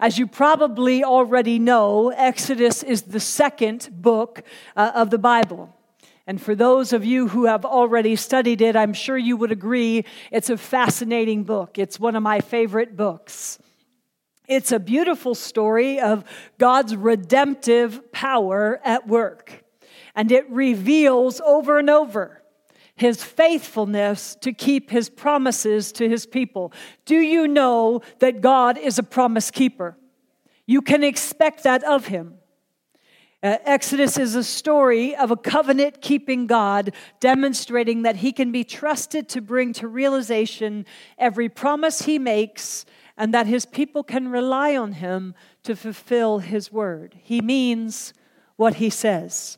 As you probably already know, Exodus is the second book uh, of the Bible. And for those of you who have already studied it, I'm sure you would agree it's a fascinating book. It's one of my favorite books. It's a beautiful story of God's redemptive power at work. And it reveals over and over his faithfulness to keep his promises to his people. Do you know that God is a promise keeper? You can expect that of him. Uh, Exodus is a story of a covenant keeping God demonstrating that he can be trusted to bring to realization every promise he makes and that his people can rely on him to fulfill his word. He means what he says.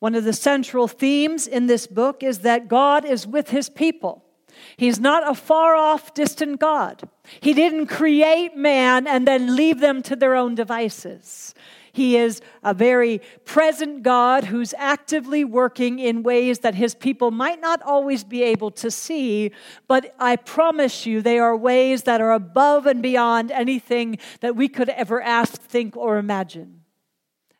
One of the central themes in this book is that God is with his people. He's not a far off, distant God. He didn't create man and then leave them to their own devices. He is a very present God who's actively working in ways that his people might not always be able to see, but I promise you, they are ways that are above and beyond anything that we could ever ask, think, or imagine.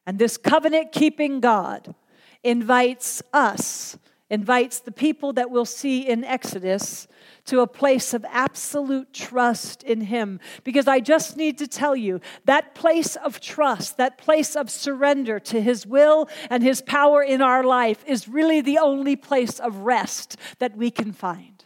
And this covenant keeping God invites us, invites the people that we'll see in Exodus to a place of absolute trust in Him. Because I just need to tell you that place of trust, that place of surrender to His will and His power in our life is really the only place of rest that we can find.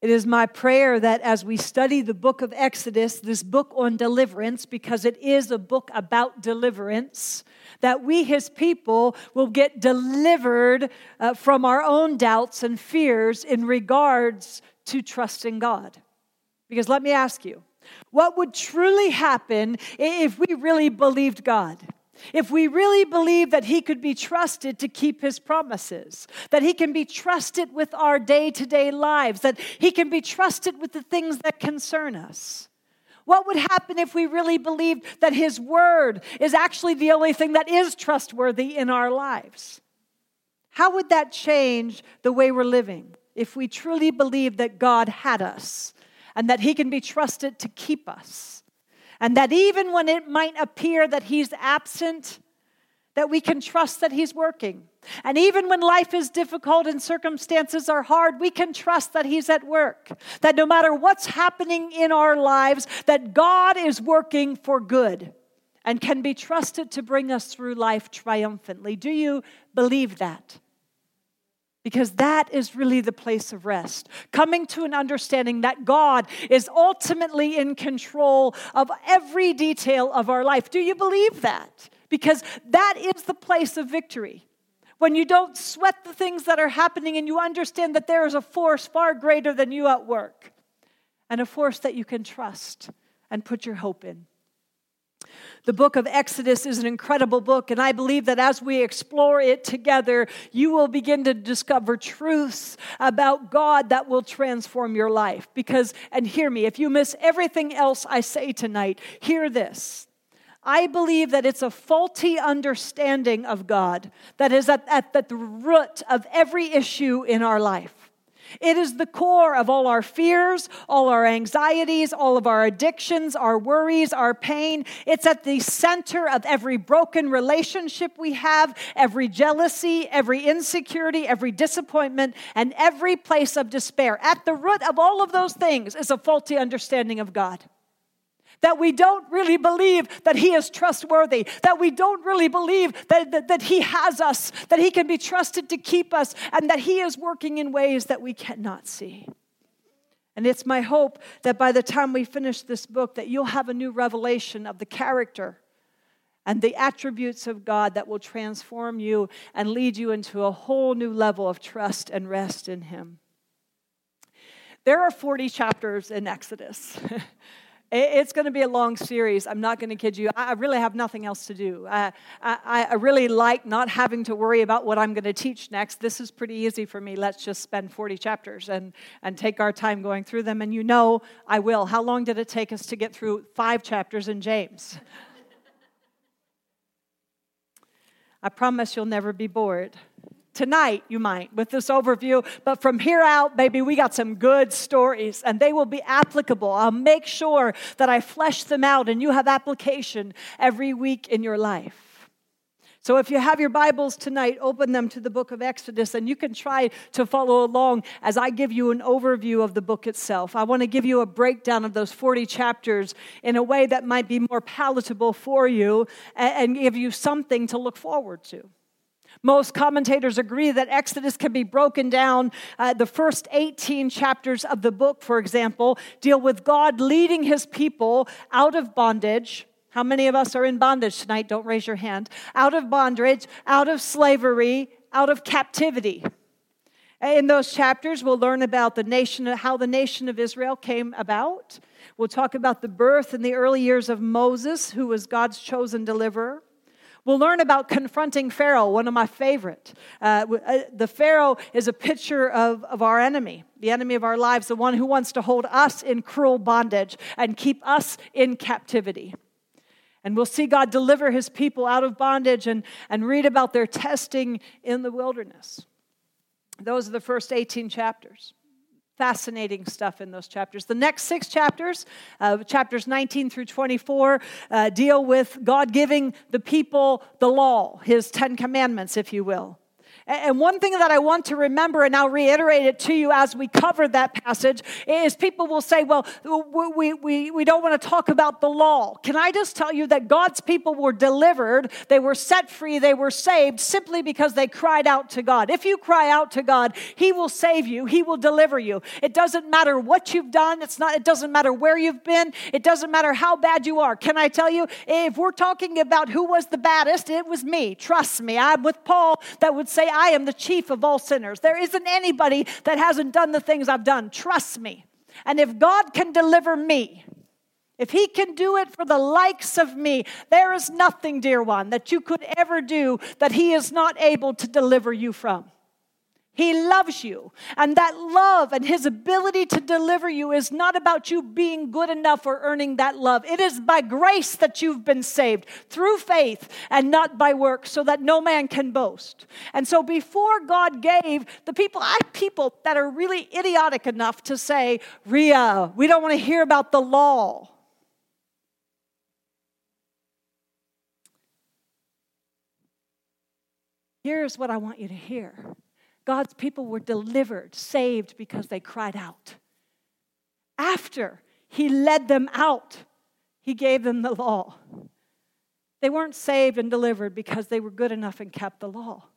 It is my prayer that as we study the book of Exodus, this book on deliverance, because it is a book about deliverance, that we, his people, will get delivered uh, from our own doubts and fears in regards to trusting God. Because let me ask you, what would truly happen if we really believed God? If we really believe that He could be trusted to keep His promises, that He can be trusted with our day to day lives, that He can be trusted with the things that concern us. What would happen if we really believed that His Word is actually the only thing that is trustworthy in our lives? How would that change the way we're living if we truly believe that God had us and that He can be trusted to keep us? And that even when it might appear that He's absent, that we can trust that He's working. And even when life is difficult and circumstances are hard, we can trust that He's at work. That no matter what's happening in our lives, that God is working for good and can be trusted to bring us through life triumphantly. Do you believe that? Because that is really the place of rest. Coming to an understanding that God is ultimately in control of every detail of our life. Do you believe that? Because that is the place of victory. When you don't sweat the things that are happening and you understand that there is a force far greater than you at work and a force that you can trust and put your hope in. The book of Exodus is an incredible book, and I believe that as we explore it together, you will begin to discover truths about God that will transform your life. Because, and hear me, if you miss everything else I say tonight, hear this. I believe that it's a faulty understanding of God that is at, at the root of every issue in our life. It is the core of all our fears, all our anxieties, all of our addictions, our worries, our pain. It's at the center of every broken relationship we have, every jealousy, every insecurity, every disappointment, and every place of despair. At the root of all of those things is a faulty understanding of God that we don't really believe that He is trustworthy, that we don't really believe that, that, that, He has us, that He can be trusted to keep us, and that He is working in ways that we cannot see. And it's my hope that by the time we finish this book, that you'll have a new revelation of the character and the attributes of God that will transform you and lead you into a whole new level of trust and rest in Him. There are 40 chapters in Exodus. It's going to be a long series. I'm not going to kid you. I really have nothing else to do. I, I, I, really like not having to worry about what I'm going to teach next. This is pretty easy for me. Let's just spend 40 chapters and, and take our time going through them. And you know I will. How long did it take us to get through five chapters in James? I promise you'll never be bored Tonight, you might, with this overview. But from here out, baby, we got some good stories and they will be applicable. I'll make sure that I flesh them out and you have application every week in your life. So, if you have your Bibles tonight, open them to the book of Exodus, and you can try to follow along as I give you an overview of the book itself. I want to give you a breakdown of those 40 chapters in a way that might be more palatable for you and give you something to look forward to. Most commentators agree that Exodus can be broken down. Uh, the first 18 chapters of the book, for example, deal with God leading his people out of bondage how many of us are in bondage tonight? Don't raise your hand. Out of bondage, out of slavery, out of captivity. In those chapters, we'll learn about the nation, how the nation of Israel came about. We'll talk about the birth and the early years of Moses, who was God's chosen deliverer. We'll learn about confronting Pharaoh, one of my favorite. Uh, uh, the Pharaoh is a picture of, of our enemy, the enemy of our lives, the one who wants to hold us in cruel bondage and keep us in captivity. And we'll see God deliver his people out of bondage and, and read about their testing in the wilderness. Those are the first 18 chapters. Fascinating stuff in those chapters. The next six chapters, uh, chapters 19 through 24, uh, deal with God giving the people the law, his Ten Commandments, if you will. And one thing that I want to remember, and I'll reiterate it to you as we cover that passage, is people will say, well, we, we, we don't want to talk about the law. Can I just tell you that God's people were delivered, they were set free, they were saved simply because they cried out to God. If you cry out to God, He will save you, He will deliver you. It doesn't matter what you've done, it's not, it doesn't matter where you've been, it doesn't matter how bad you are. Can I tell you, if we're talking about who was the baddest, it was me. Trust me. I'm with Paul that would say, I am the chief of all sinners. There isn't anybody that hasn't done the things I've done. Trust me. And if God can deliver me, if he can do it for the likes of me, there is nothing, dear one, that you could ever do that he is not able to deliver you from. He loves you. And that love and His ability to deliver you is not about you being good enough or earning that love. It is by grace that you've been saved through faith and not by works, so that no man can boast. And so before God gave the people, I people that are really idiotic enough to say, Ria, we don't want to hear about the law. Here's what I want you to hear. God's people were delivered, saved because they cried out. After he led them out, he gave them the law. They weren't saved and delivered because they were good enough and kept the law.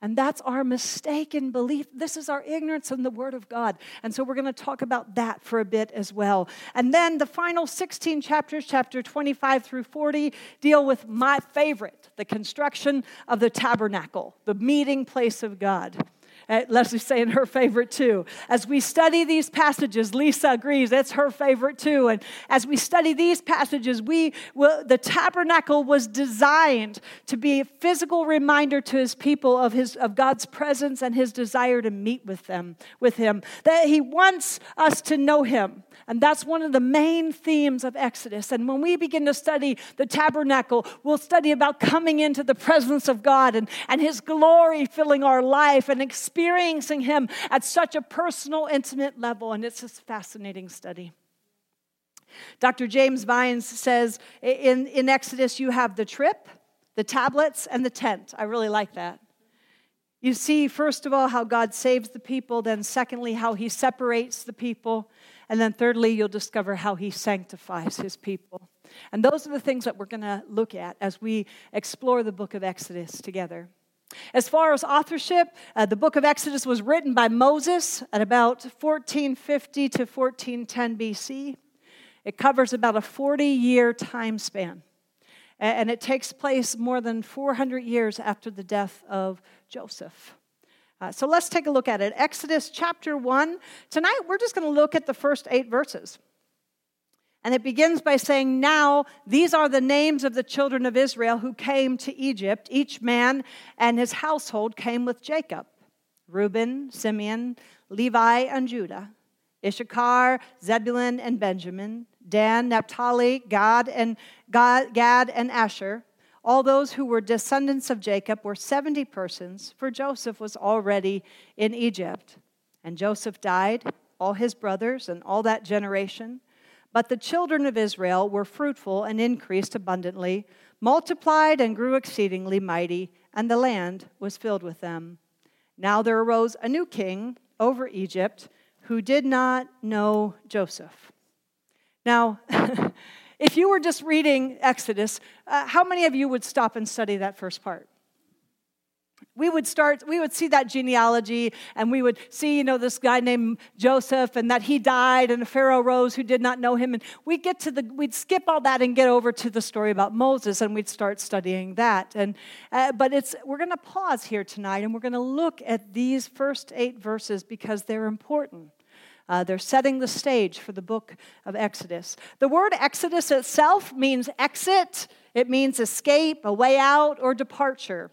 And that's our mistaken belief. This is our ignorance in the Word of God. And so we're going to talk about that for a bit as well. And then the final 16 chapters, chapter 25 through 40, deal with my favorite the construction of the tabernacle, the meeting place of God. Uh, Leslie's saying her favorite too. As we study these passages, Lisa agrees that's her favorite too. And as we study these passages, we will, the tabernacle was designed to be a physical reminder to his people of his of God's presence and his desire to meet with them, with him. That he wants us to know him. And that's one of the main themes of Exodus. And when we begin to study the tabernacle, we'll study about coming into the presence of God and, and His glory filling our life and experiencing Him at such a personal, intimate level. And it's a fascinating study. Dr. James Vines says in, in Exodus, you have the trip, the tablets, and the tent. I really like that. You see, first of all, how God saves the people, then, secondly, how He separates the people. And then, thirdly, you'll discover how he sanctifies his people. And those are the things that we're going to look at as we explore the book of Exodus together. As far as authorship, uh, the book of Exodus was written by Moses at about 1450 to 1410 BC. It covers about a 40 year time span, and it takes place more than 400 years after the death of Joseph. Uh, so let's take a look at it. Exodus chapter 1. Tonight we're just going to look at the first eight verses. And it begins by saying, Now these are the names of the children of Israel who came to Egypt. Each man and his household came with Jacob Reuben, Simeon, Levi, and Judah, Issachar, Zebulun, and Benjamin, Dan, Naphtali, Gad, and Gad, and Asher All those who were descendants of Jacob were 70 persons, for Joseph was already in Egypt. And Joseph died, all his brothers, and all that generation. But the children of Israel were fruitful and increased abundantly, multiplied and grew exceedingly mighty, and the land was filled with them. Now there arose a new king over Egypt who did not know Joseph. Now, if you were just reading Exodus, uh, how many of you would stop and study that first part? We would start we would see that genealogy and we would see you know this guy named joseph and that he died and a pharaoh rose who did not know him and we'd get to the we'd skip all that and get over to the story about moses and we'd start studying that and uh, but it's we're going to pause here tonight and we're going to look at these first eight verses because they're important uh, they're setting the stage for the book of Exodus. The word Exodus itself means exit, it means escape, a way out, or departure.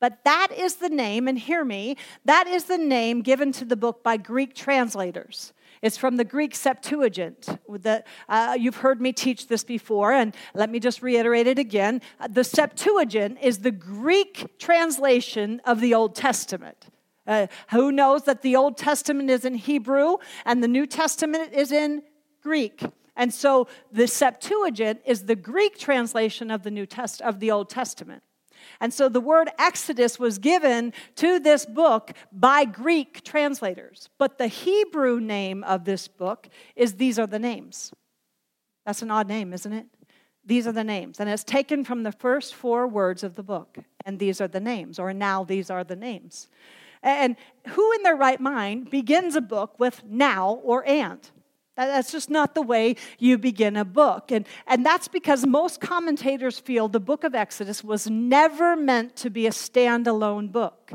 But that is the name, and hear me, that is the name given to the book by Greek translators. It's from the Greek Septuagint. The, uh, you've heard me teach this before, and let me just reiterate it again. The Septuagint is the Greek translation of the Old Testament. Uh, who knows that the Old Testament is in Hebrew and the New Testament is in Greek? And so the Septuagint is the Greek translation of the New Test of the Old Testament. And so the word Exodus was given to this book by Greek translators. But the Hebrew name of this book is These Are the Names. That's an odd name, isn't it? These are the names. And it's taken from the first four words of the book. And these are the names, or now these are the names. And who in their right mind begins a book with now or and? That's just not the way you begin a book. And, and that's because most commentators feel the book of Exodus was never meant to be a standalone book,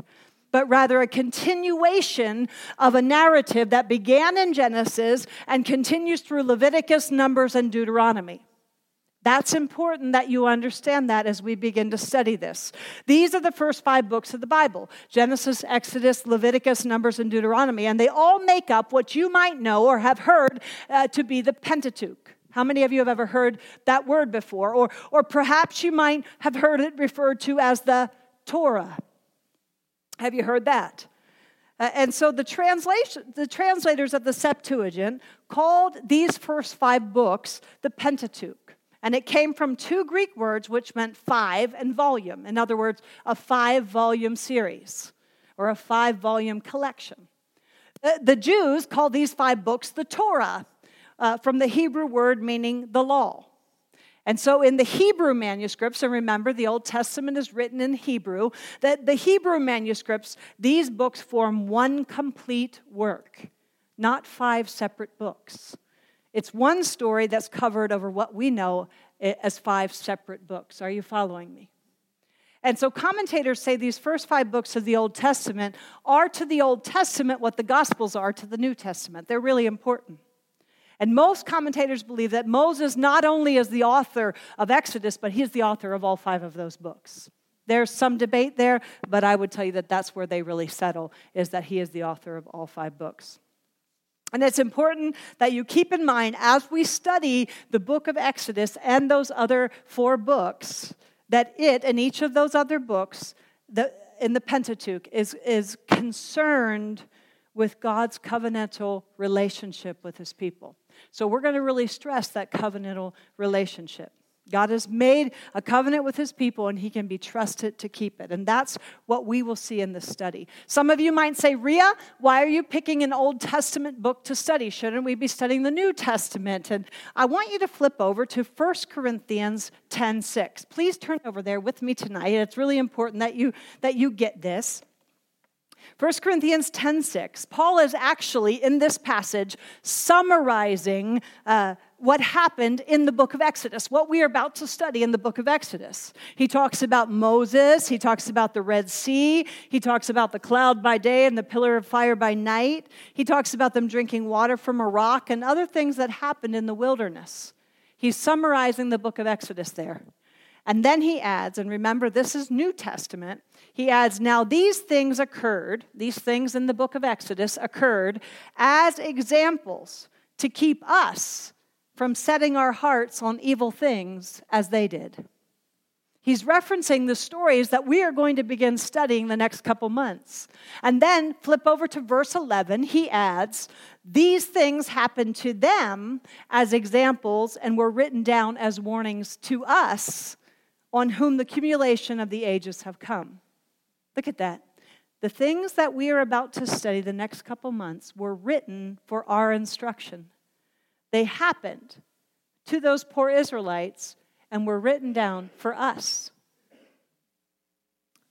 but rather a continuation of a narrative that began in Genesis and continues through Leviticus, Numbers, and Deuteronomy. That's important that you understand that as we begin to study this. These are the first five books of the Bible Genesis, Exodus, Leviticus, Numbers, and Deuteronomy. And they all make up what you might know or have heard uh, to be the Pentateuch. How many of you have ever heard that word before? Or, or perhaps you might have heard it referred to as the Torah. Have you heard that? Uh, and so the translation, the translators of the Septuagint called these first five books the Pentateuch. And it came from two Greek words which meant five and volume. In other words, a five volume series or a five volume collection. The Jews call these five books the Torah, uh, from the Hebrew word meaning the law. And so, in the Hebrew manuscripts, and remember the Old Testament is written in Hebrew, that the Hebrew manuscripts, these books form one complete work, not five separate books. It's one story that's covered over what we know as five separate books. Are you following me? And so commentators say these first five books of the Old Testament are to the Old Testament what the Gospels are to the New Testament. They're really important. And most commentators believe that Moses not only is the author of Exodus, but he's the author of all five of those books. There's some debate there, but I would tell you that that's where they really settle, is that he is the author of all five books. And it's important that you keep in mind as we study the book of Exodus and those other four books, that it and each of those other books in the Pentateuch is, is concerned with God's covenantal relationship with his people. So we're going to really stress that covenantal relationship. God has made a covenant with his people and he can be trusted to keep it. And that's what we will see in this study. Some of you might say, Ria, why are you picking an Old Testament book to study? Shouldn't we be studying the New Testament? And I want you to flip over to 1 Corinthians 10 6. Please turn over there with me tonight. It's really important that you, that you get this. 1 Corinthians 10 6, Paul is actually in this passage summarizing uh, what happened in the book of Exodus, what we are about to study in the book of Exodus. He talks about Moses, he talks about the Red Sea, he talks about the cloud by day and the pillar of fire by night, he talks about them drinking water from a rock and other things that happened in the wilderness. He's summarizing the book of Exodus there. And then he adds, and remember, this is New Testament. He adds, Now these things occurred, these things in the book of Exodus occurred as examples to keep us from setting our hearts on evil things as they did. He's referencing the stories that we are going to begin studying the next couple months. And then flip over to verse 11. He adds, These things happened to them as examples and were written down as warnings to us on whom the accumulation of the ages have come. Look at that. The things that we are about to study the next couple months were written for our instruction. They happened to those poor Israelites and were written down for us.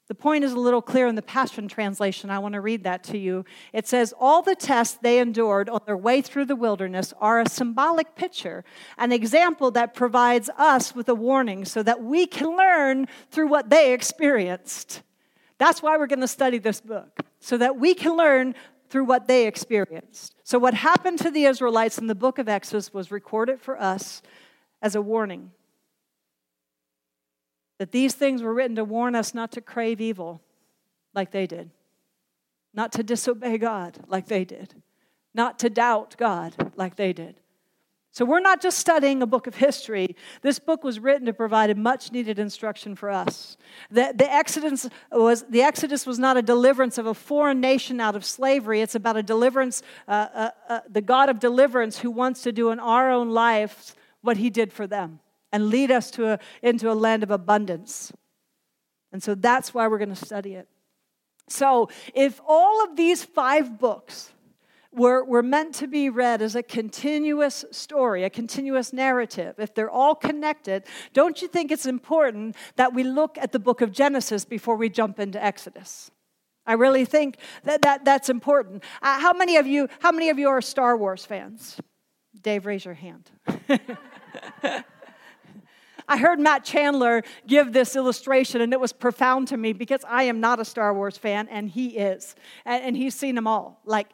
The point is a little clear in the Passion Translation. I want to read that to you. It says, All the tests they endured on their way through the wilderness are a symbolic picture, an example that provides us with a warning so that we can learn through what they experienced. That's why we're going to study this book, so that we can learn through what they experienced. So, what happened to the Israelites in the book of Exodus was recorded for us as a warning that these things were written to warn us not to crave evil like they did, not to disobey God like they did, not to doubt God like they did. So we're not just studying a book of history. This book was written to provide a much needed instruction for us. The, the, Exodus was, the Exodus was not a deliverance of a foreign nation out of slavery. It's about a deliverance, uh, uh, uh, the God of deliverance who wants to do in our own lives what he did for them and lead us to a, into a land of abundance. And so that's why we're going to study it. So, if all of these five books were, were meant to be read as a continuous story, a continuous narrative, if they're all connected, don't you think it's important that we look at the book of Genesis before we jump into Exodus? I really think that, that that's important. Uh, how, many of you, how many of you are Star Wars fans? Dave, raise your hand. I heard Matt Chandler give this illustration, and it was profound to me because I am not a Star Wars fan, and he is. And, and he's seen them all, like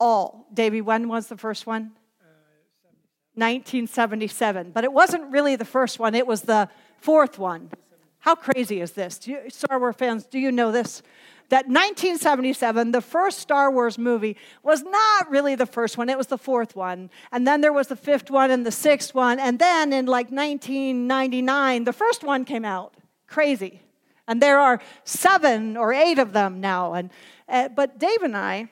all. Davey, when was the first one? 1977. But it wasn't really the first one, it was the fourth one. How crazy is this? You, Star Wars fans, do you know this? that 1977, the first Star Wars movie, was not really the first one, it was the fourth one. And then there was the fifth one and the sixth one. And then in like 1999, the first one came out. Crazy. And there are seven or eight of them now. And, uh, but Dave and I,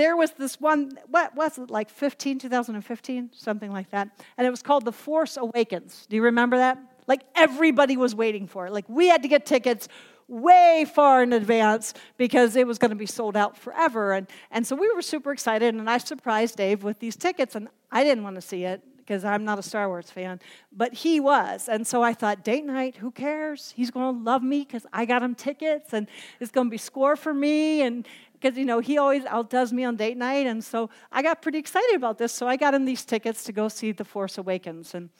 there was this one, what was it, like 15, 2015, something like that. And it was called The Force Awakens. Do you remember that? Like everybody was waiting for it. Like we had to get tickets way far in advance because it was going to be sold out forever. And, and so we were super excited, and I surprised Dave with these tickets, and I didn't want to see it because I'm not a Star Wars fan, but he was. And so I thought, date night, who cares? He's going to love me because I got him tickets, and it's going to be score for me. And because, you know, he always outdoes me on date night. And so I got pretty excited about this. So I got him these tickets to go see The Force Awakens. And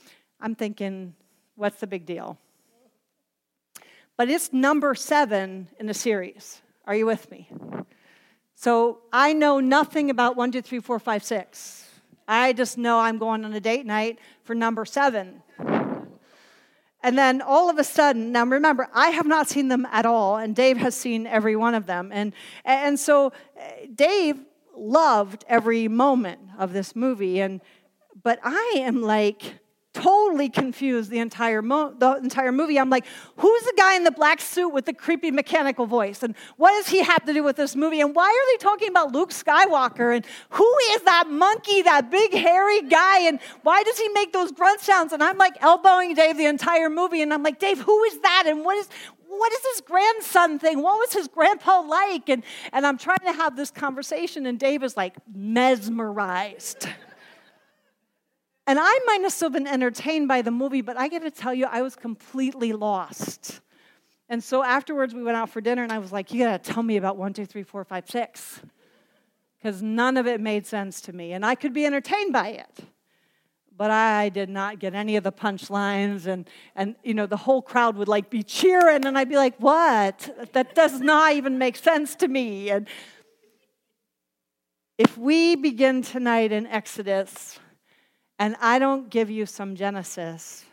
I'm thinking, what's the big deal? but it's number seven in the series. Are you with me? So I know nothing about one, two, three, four, five, six. I just know I'm going on a date night for number seven. And then all of a sudden, now remember, I have not seen them at all, and Dave has seen every one of them. And, and so eh, Dave loved every moment of this movie. And, but I am like, totally confused the entire, mo- the entire movie. I'm like, who's the guy in the black suit with the creepy mechanical voice? And what does he have to do with this movie? And why are they talking about Luke Skywalker? And who is that monkey, that big hairy guy? And why does he make those grunt sounds? And I'm like elbowing Dave the entire movie. And I'm like, Dave, who is that? And what is, what is this grandson thing? What was his grandpa like? And, and I'm trying to have this conversation, and Dave is like mesmerized. And I might have still been entertained by the movie, but I got to tell you, I was completely lost. And so afterwards, we went out for dinner, and I was like, You got to tell me about one, two, three, four, five, six. Because none of it made sense to me. And I could be entertained by it. But I did not get any of the punchlines, and, and you know, the whole crowd would like be cheering, and I'd be like, What? That does not even make sense to me. And if we begin tonight in Exodus, and I don't give you some Genesis,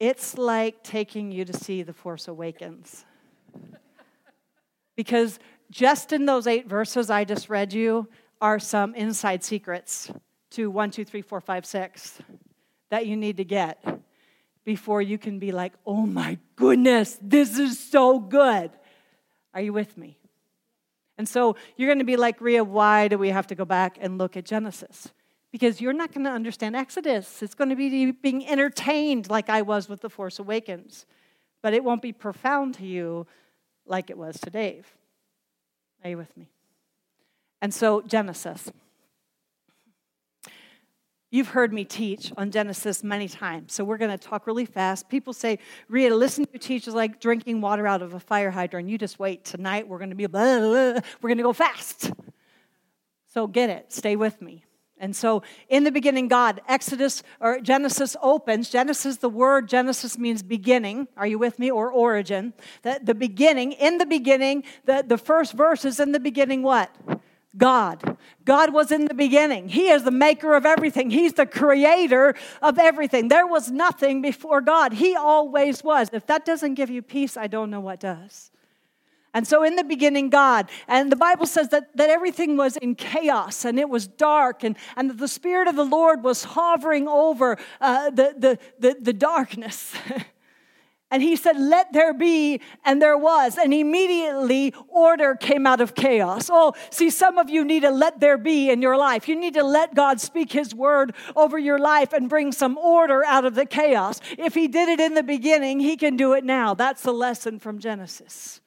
it's like taking you to see The Force Awakens. because just in those eight verses I just read you are some inside secrets to one, two, three, four, five, six that you need to get. before you can be like, oh my goodness, this is so good. Are you with me? And so you're going to be like, Ria, why do we have to go back and look at Genesis? Because you're not going to understand Exodus. It's going to be being entertained like I was with The Force Awakens, but it won't be profound to you like it was to Dave. Are you with me? And so, Genesis. You've heard me teach on Genesis many times, so we're going to talk really fast. People say, Ria, listen to teach is like drinking water out of a fire hydrant. You just wait. Tonight we're going to be, blah, blah, we're going to go fast. So get it. Stay with me. And so, in the beginning, God, Exodus or Genesis opens. Genesis, the word Genesis means beginning. Are you with me? Or origin. The, the beginning, in the beginning, the, the first verse is in the beginning what? God. God was in the beginning. He is the maker of everything. He's the creator of everything. There was nothing before God. He always was. If that doesn't give you peace, I don't know what does. And so, in the beginning, God, and the Bible says that, that everything was in chaos and it was dark, and, and the Spirit of the Lord was hovering over uh, the, the, the, the darkness. And he said, Let there be, and there was. And immediately order came out of chaos. Oh, see, some of you need to let there be in your life. You need to let God speak his word over your life and bring some order out of the chaos. If he did it in the beginning, he can do it now. That's the lesson from Genesis.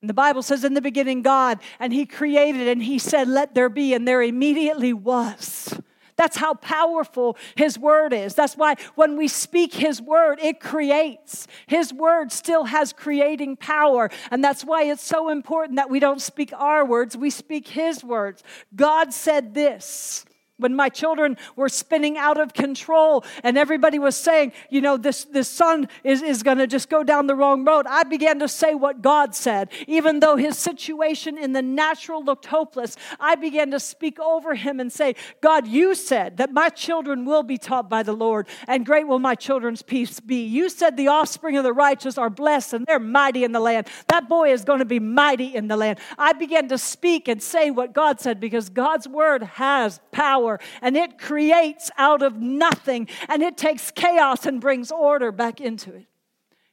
And the Bible says, In the beginning, God, and he created, and he said, Let there be, and there immediately was. That's how powerful His Word is. That's why when we speak His Word, it creates. His Word still has creating power. And that's why it's so important that we don't speak our words, we speak His words. God said this when my children were spinning out of control and everybody was saying, you know, this, this son is, is going to just go down the wrong road, I began to say what God said. Even though his situation in the natural looked hopeless, I began to speak over him and say, God, you said that my children will be taught by the Lord, and great will my children's peace be. You said the offspring of the righteous are blessed and they're mighty in the land. That boy is going to be mighty in the land. I began to speak and say what God said because God's word has power power and it creates out of nothing and it takes chaos and brings order back into it.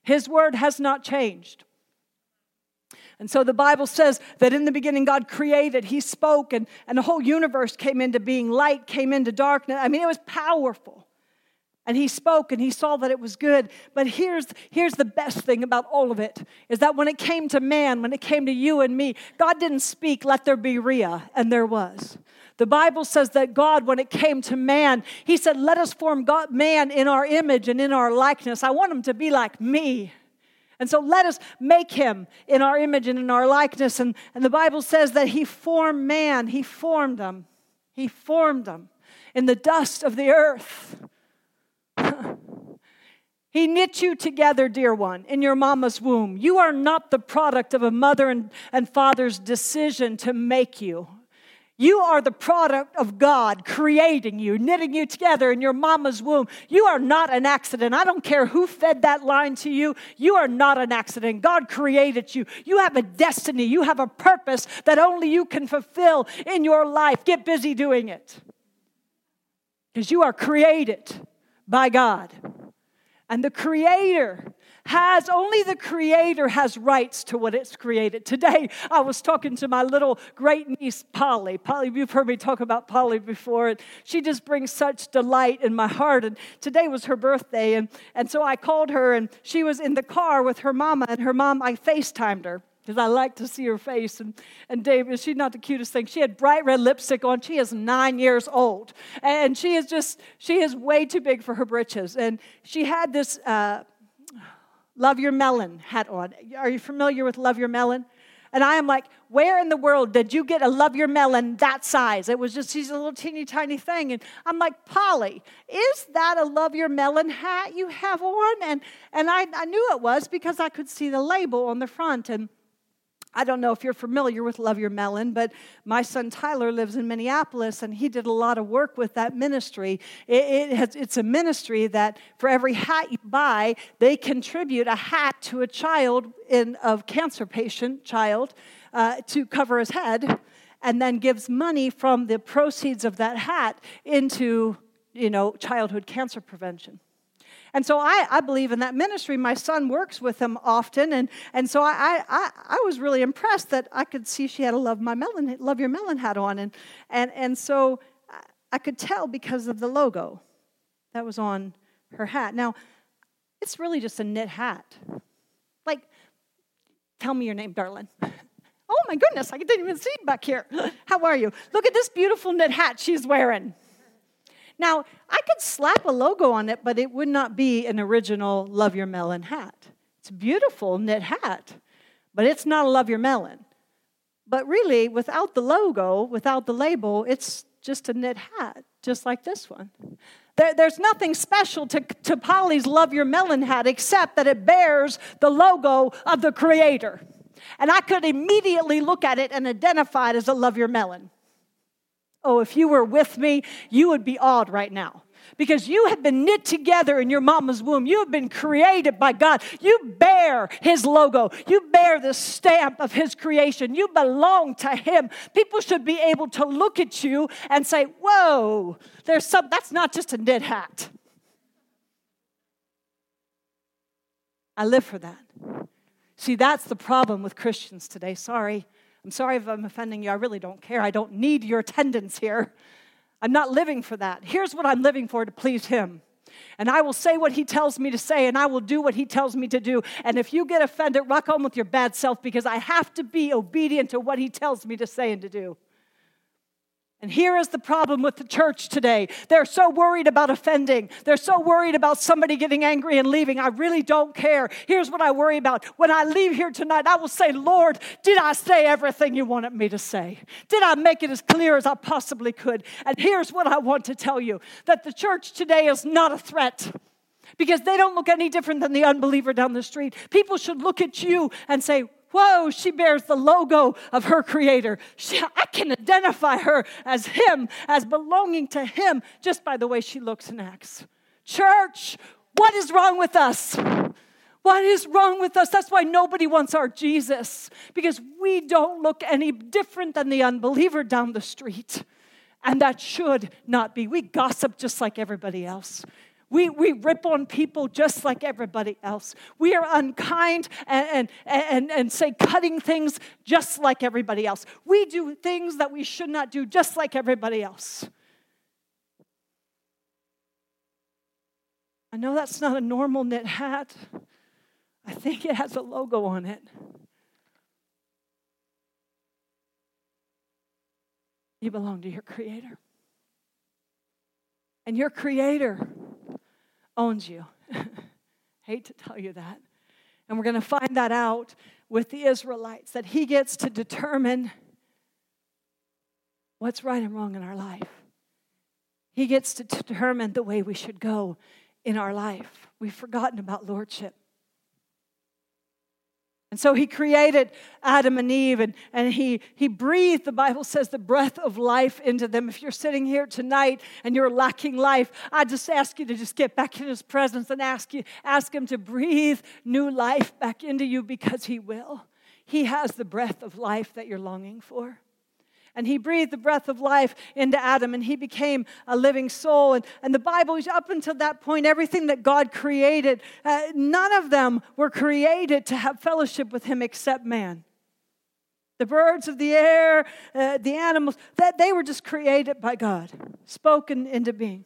His word has not changed. And so the Bible says that in the beginning God created, He spoke, and, and the whole universe came into being. Light came into darkness. I mean, it was powerful. And He spoke and He saw that it was good. But here's, here's the best thing about all of it is that when it came to man, when it came to you and me, God didn't speak, let there be Ria, and there was. The Bible says that God, when it came to man, He said, Let us form God, man in our image and in our likeness. I want him to be like me. And so let us make him in our image and in our likeness. And, and the Bible says that He formed man, He formed them. He formed them in the dust of the earth. He knit you together, dear one, in your mama's womb. You are not the product of a mother and, and father's decision to make you. You are the product of God creating you, knitting you together in your mama's womb. You are not an accident. I don't care who fed that line to you. You are not an accident. God created you. You have a destiny. You have a purpose that only you can fulfill in your life. Get busy doing it. Because you are created by God. And the Creator has only the creator has rights to what it's created. Today, I was talking to my little great niece, Polly. Polly, you've heard me talk about Polly before. And she just brings such delight in my heart. And today was her birthday. And, and so I called her, and she was in the car with her mama. And her mom, I FaceTimed her because I like to see her face. And, and David, she's not the cutest thing. She had bright red lipstick on. She is nine years old. And she is just, she is way too big for her britches. And she had this uh, Love Your Melon hat on. Are you familiar with Love Your Melon? And I am like, where in the world did you get a Love Your Melon that size? It was just, she's a little teeny tiny thing. And I'm like, Polly, is that a Love Your Melon hat you have on? And, and I, I knew it was because I could see the label on the front. And I don't know if you're familiar with Love Your Melon, but my son Tyler lives in Minneapolis and he did a lot of work with that ministry. It, it has, it's a ministry that for every hat you buy, they contribute a hat to a child in a cancer patient child uh, to cover his head and then gives money from the proceeds of that hat into you know childhood cancer prevention And so I, I believe in that ministry. My son works with them often. And, and so I, I, I was really impressed that I could see she had a Love, My melon, Love Your Melon hat on. And, and, and so I could tell because of the logo that was on her hat. Now, it's really just a knit hat. Like, tell me your name, darling. Oh my goodness, I didn't even see back here. How are you? Look at this beautiful knit hat she's wearing. Now, I could slap a logo on it, but it would not be an original Love Your Melon hat. It's a beautiful knit hat, but it's not a Love Your Melon. But really, without the logo, without the label, it's just a knit hat, just like this one. There, there's nothing special to, to Polly's Love Your Melon hat except that it bears the logo of the Creator. And I could immediately look at it and identify it as a Love Your Melon. Oh, if you were with me, you would be awed right now. Because you have been knit together in your mama's womb. You have been created by God. You bear His logo. You bear the stamp of His creation. You belong to Him. People should be able to look at you and say, Whoa, there's some, that's not just a knit hat. I live for that. See, that's the problem with Christians today. Sorry. I'm sorry if I'm offending you. I really don't care. I don't need your attendance here. I'm not living for that. Here's what I'm living for to please Him. And I will say what He tells me to say, and I will do what He tells me to do. And if you get offended, rock on with your bad self because I have to be obedient to what He tells me to say and to do. And here is the problem with the church today. They're so worried about offending. They're so worried about somebody getting angry and leaving. I really don't care. Here's what I worry about. When I leave here tonight, I will say, Lord, did I say everything you wanted me to say? Did I make it as clear as I possibly could? And here's what I want to tell you that the church today is not a threat because they don't look any different than the unbeliever down the street. People should look at you and say, Whoa, she bears the logo of her creator. She, I can identify her as him, as belonging to him, just by the way she looks and acts. Church, what is wrong with us? What is wrong with us? That's why nobody wants our Jesus, because we don't look any different than the unbeliever down the street. And that should not be. We gossip just like everybody else. We, we rip on people just like everybody else. We are unkind and, and, and, and say cutting things just like everybody else. We do things that we should not do just like everybody else. I know that's not a normal knit hat. I think it has a logo on it. You belong to your Creator. And your Creator owns you. Hate to tell you that. And we're going to find that out with the Israelites that He gets to determine what's right and wrong in our life. He gets to determine the way we should go in our life. We've forgotten about lordship. And so he created Adam and Eve and, and he, he breathed, the Bible says, the breath of life into them. If you're sitting here tonight and you're lacking life, I just ask you to just get back in his presence and ask, you, ask him to breathe new life back into you because he will. He has the breath of life that you're longing for and he breathed the breath of life into Adam, and he became a living soul. And, and the Bible, up until that point, everything that God created, uh, none of them were created to have fellowship with him except man. The birds of the air, uh, the animals, that they were just created by God, spoken into being.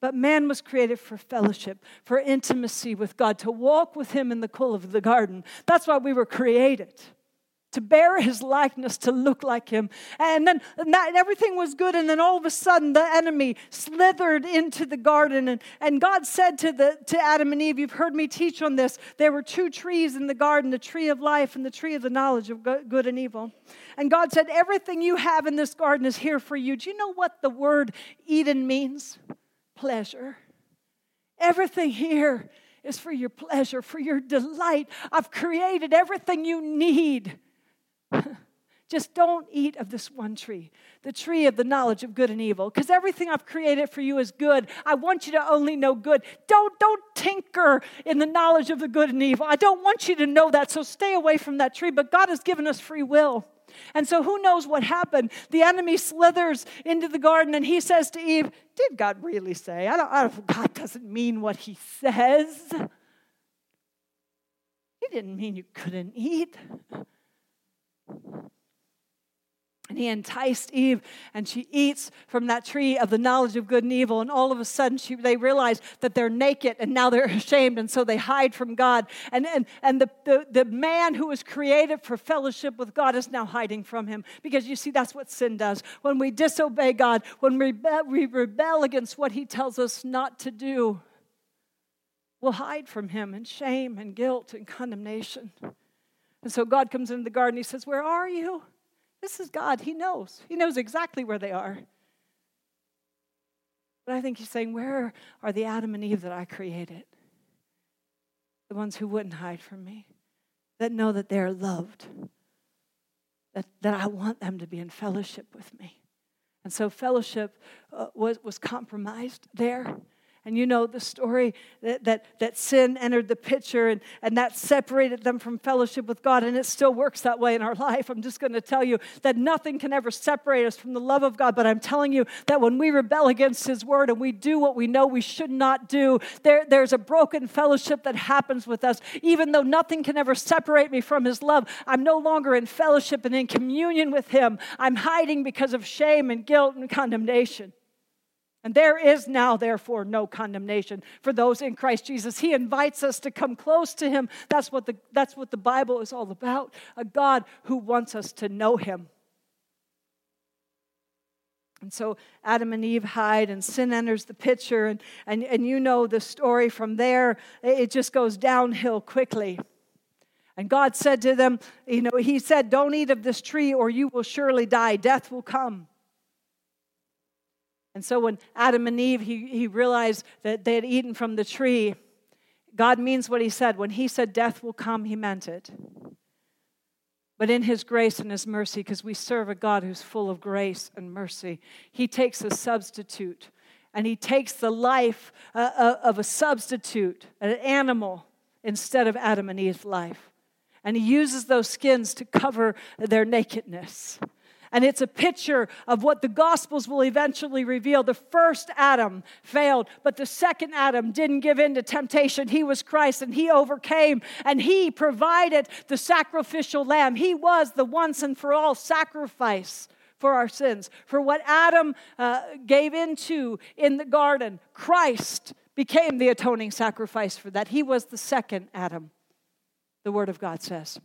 But man was created for fellowship, for intimacy with God, to walk with him in the cool of the garden. That's why we were created to bear his likeness, to look like him. And then and that, and everything was good. And then all of a sudden, the enemy slithered into the garden. And, and God said to, the, to Adam and Eve, You've heard me teach on this. There were two trees in the garden the tree of life and the tree of the knowledge of good and evil. And God said, Everything you have in this garden is here for you. Do you know what the word Eden means? Pleasure. Everything here is for your pleasure, for your delight. I've created everything you need Just don't eat of this one tree, the tree of the knowledge of good and evil, because everything I've created for you is good. I want you to only know good. Don't, don't tinker in the knowledge of the good and evil. I don't want you to know that, so stay away from that tree. But God has given us free will. And so, who knows what happened? The enemy slithers into the garden and he says to Eve, Did God really say? I don't, I don't, God doesn't mean what he says. He didn't mean you couldn't eat. And he enticed Eve, and she eats from that tree of the knowledge of good and evil. And all of a sudden, she, they realize that they're naked and now they're ashamed, and so they hide from God. And, and, and the, the, the man who was created for fellowship with God is now hiding from him. Because you see, that's what sin does. When we disobey God, when we, we rebel against what he tells us not to do, we'll hide from him in shame and guilt and condemnation. And so God comes into the garden, he says, Where are you? This is God. He knows. He knows exactly where they are. But I think he's saying, Where are the Adam and Eve that I created? The ones who wouldn't hide from me, that know that they're loved, that, that I want them to be in fellowship with me. And so fellowship uh, was, was compromised there. And you know the story that, that, that sin entered the picture and, and that separated them from fellowship with God. And it still works that way in our life. I'm just going to tell you that nothing can ever separate us from the love of God. But I'm telling you that when we rebel against His word and we do what we know we should not do, there, there's a broken fellowship that happens with us. Even though nothing can ever separate me from His love, I'm no longer in fellowship and in communion with Him. I'm hiding because of shame and guilt and condemnation. And there is now, therefore, no condemnation for those in Christ Jesus. He invites us to come close to Him. That's what the, that's what the Bible is all about a God who wants us to know Him. And so Adam and Eve hide, and sin enters the picture. And, and, and you know the story from there, it just goes downhill quickly. And God said to them, You know, He said, Don't eat of this tree, or you will surely die. Death will come. And so when Adam and Eve, he, he realized that they had eaten from the tree, God means what he said. When he said death will come, he meant it. But in his grace and his mercy, because we serve a God who's full of grace and mercy, he takes a substitute and he takes the life uh, uh of a substitute, an animal, instead of Adam and Eve's life. And he uses those skins to cover their nakedness. And it's a picture of what the Gospels will eventually reveal. The first Adam failed, but the second Adam didn't give in to temptation. He was Christ and he overcame and he provided the sacrificial lamb. He was the once and for all sacrifice for our sins. For what Adam uh, gave into in the garden, Christ became the atoning sacrifice for that. He was the second Adam, the Word of God says.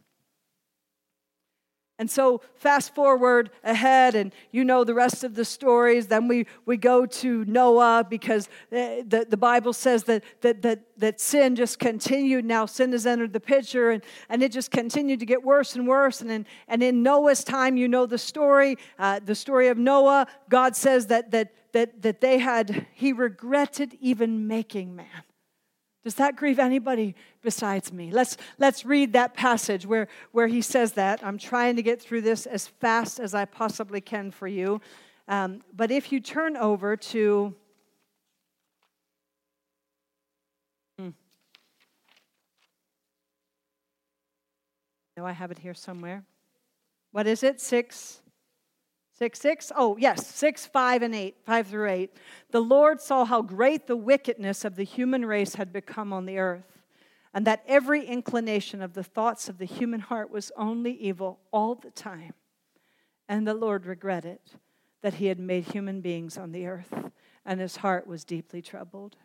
And so, fast forward ahead, and you know the rest of the stories. Then we, we go to Noah because the, the, the, Bible says that, that, that, that sin just continued. Now, sin has entered the picture, and, and it just continued to get worse and worse. And in, and in Noah's time, you know the story uh, the story of Noah. God says that, that, that, that they had, he regretted even making man. Does that grieve anybody besides me? Let's, let's read that passage where, where he says that. I'm trying to get through this as fast as I possibly can for you. Um, but if you turn over to. Hmm. No, I have it here somewhere. What is it? Six. Six, six? Oh, yes, six, five, and eight, five through eight. The Lord saw how great the wickedness of the human race had become on the earth, and that every inclination of the thoughts of the human heart was only evil all the time. And the Lord regretted that he had made human beings on the earth, and his heart was deeply troubled.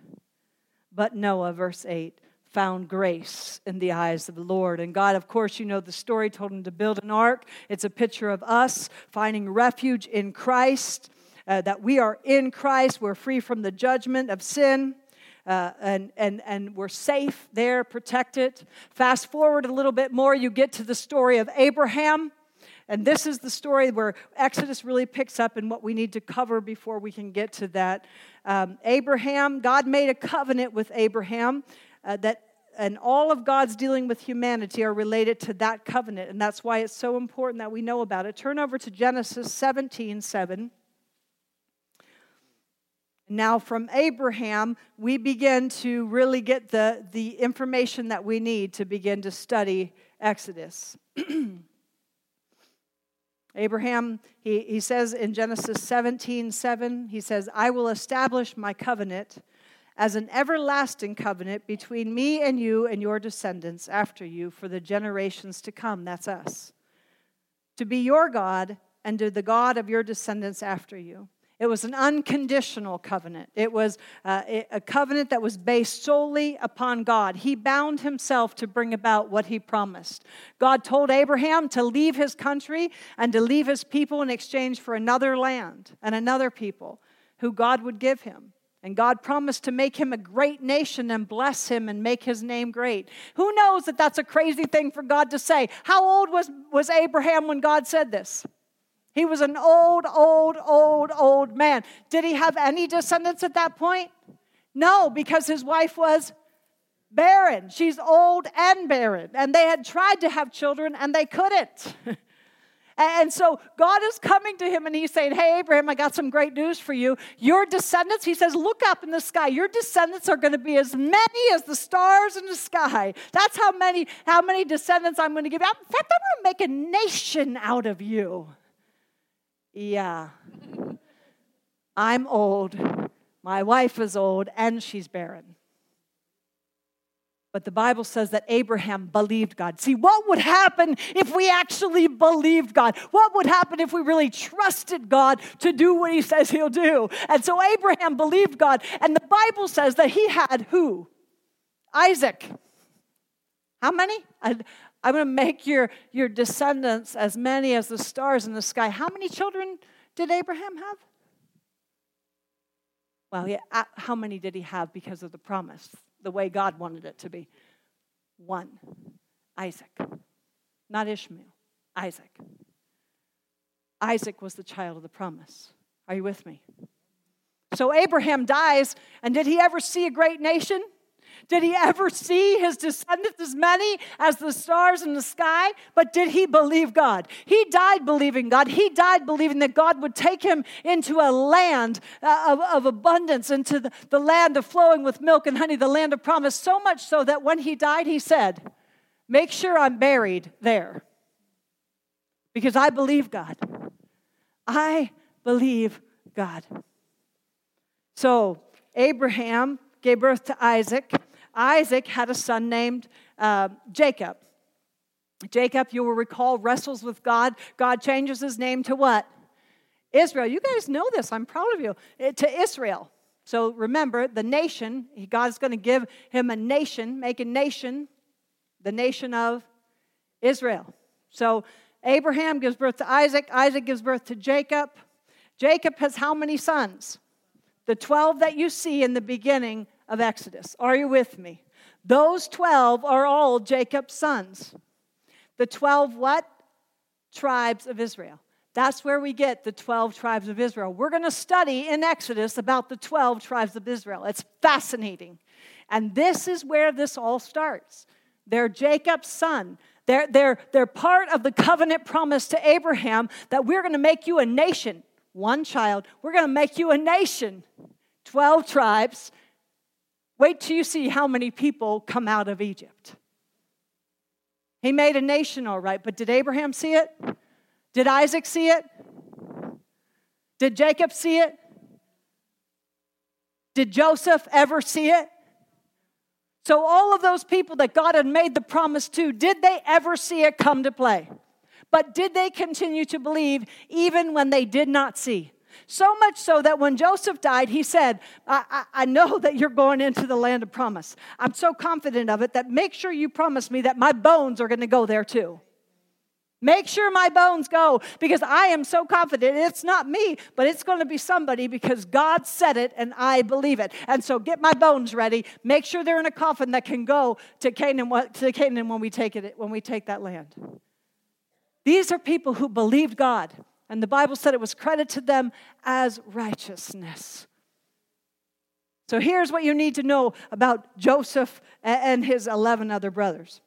But Noah, verse 8, found grace in the eyes of the Lord. And God, of course, you know the story, told him to build an ark. It's a picture of us finding refuge in Christ, uh, that we are in Christ, we're free from the judgment of sin. Uh, and, and, and we're safe there, protected. Fast forward a little bit more, you get to the story of Abraham. And this is the story where Exodus really picks up and what we need to cover before we can get to that. Um, Abraham, God made a covenant with Abraham uh, that and all of God's dealing with humanity are related to that covenant, and that's why it's so important that we know about it. Turn over to Genesis 17 7. Now, from Abraham, we begin to really get the, the information that we need to begin to study Exodus. Abraham, he, he says in Genesis 17 7, he says, I will establish my covenant as an everlasting covenant between me and you and your descendants after you for the generations to come. That's us. To be your God and to the God of your descendants after you. It was an unconditional covenant. It was uh, a covenant that was based solely upon God. He bound himself to bring about what he promised. God told Abraham to leave his country and to leave his people in exchange for another land and another people who God would give him. And God promised to make him a great nation and bless him and make his name great. Who knows that that's a crazy thing for God to say? How old was, was Abraham when God said this? He was an old, old, old, old man. Did he have any descendants at that point? No, because his wife was barren. She's old and barren. And they had tried to have children and they couldn't. And so God is coming to him and he's saying, Hey, Abraham, I got some great news for you. Your descendants, he says, Look up in the sky. Your descendants are going to be as many as the stars in the sky. That's how many, how many descendants I'm going to give you. In fact, I'm going to make a nation out of you. Yeah. I'm old. My wife is old and she's barren. But the Bible says that Abraham believed God. See, what would happen if we actually believed God? What would happen if we really trusted God to do what he says he'll do? And so Abraham believed God. And the Bible says that he had who? Isaac. How many? I'm going to make your, your descendants as many as the stars in the sky. How many children did Abraham have? Well, yeah, uh, how many did he have because of the promise? The way God wanted it to be. One Isaac, not Ishmael, Isaac. Isaac was the child of the promise. Are you with me? So Abraham dies, and did he ever see a great nation? Did he ever see his descendants as many as the stars in the sky? But did he believe God? He died believing God. He died believing that God would take him into a land uh, of, of abundance, into the, the land of flowing with milk and honey, the land of promise, so much so that when he died, he said, Make sure I'm buried there because I believe God. I believe God. So, Abraham gave birth to Isaac. Isaac had a son named uh, Jacob. Jacob, you will recall, wrestles with God. God changes his name to what? Israel. You guys know this. I'm proud of you. It, eh, to Israel. So remember, the nation, God's going to give him a nation, make a nation, the nation of Israel. So Abraham gives birth to Isaac. Isaac gives birth to Jacob. Jacob has how many sons? The 12 that you see in the beginning of Exodus. Are you with me? Those 12 are all Jacob's sons. The 12 what? Tribes of Israel. That's where we get the 12 tribes of Israel. We're going to study in Exodus about the 12 tribes of Israel. It's fascinating. And this is where this all starts. They're Jacob's son. They're, they're, they're part of the covenant promise to Abraham that we're going to make you a nation. One child. We're going to make you a nation. 12 tribes. Wait till you see how many people come out of Egypt. He made a nation, all right, but did Abraham see it? Did Isaac see it? Did Jacob see it? Did Joseph ever see it? So, all of those people that God had made the promise to, did they ever see it come to play? But did they continue to believe even when they did not see? So much so that when Joseph died, he said, I, I, I, know that you're going into the land of promise. I'm so confident of it that make sure you promise me that my bones are going to go there too. Make sure my bones go because I am so confident it's not me, but it's going to be somebody because God said it and I believe it. And so get my bones ready. Make sure they're in a coffin that can go to Canaan, to Canaan when we take it when we take that land. These are people who believed God. And the Bible said it was credited to them as righteousness. So here's what you need to know about Joseph and his 11 other brothers.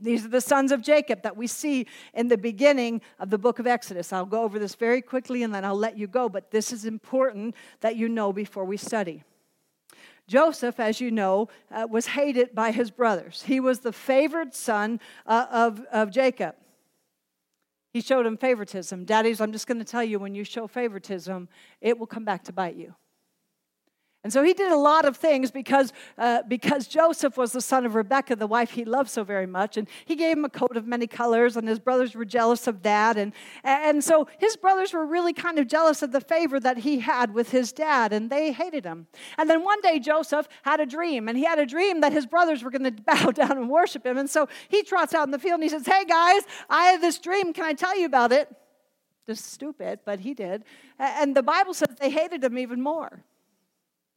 These are the sons of Jacob that we see in the beginning of the book of Exodus. I'll go over this very quickly and then I'll let you go, but this is important that you know before we study. Joseph, as you know, uh, was hated by his brothers. He was the favored son uh, of, of Jacob. He showed him favoritism. Daddies, I'm just going to tell you when you show favoritism, it will come back to bite you. And so he did a lot of things because, uh, because Joseph was the son of Rebekah, the wife he loved so very much. And he gave him a coat of many colors, and his brothers were jealous of that. And, and so his brothers were really kind of jealous of the favor that he had with his dad, and they hated him. And then one day Joseph had a dream, and he had a dream that his brothers were going to bow down and worship him. And so he trots out in the field and he says, Hey guys, I had this dream. Can I tell you about it? Just stupid, but he did. And the Bible says they hated him even more.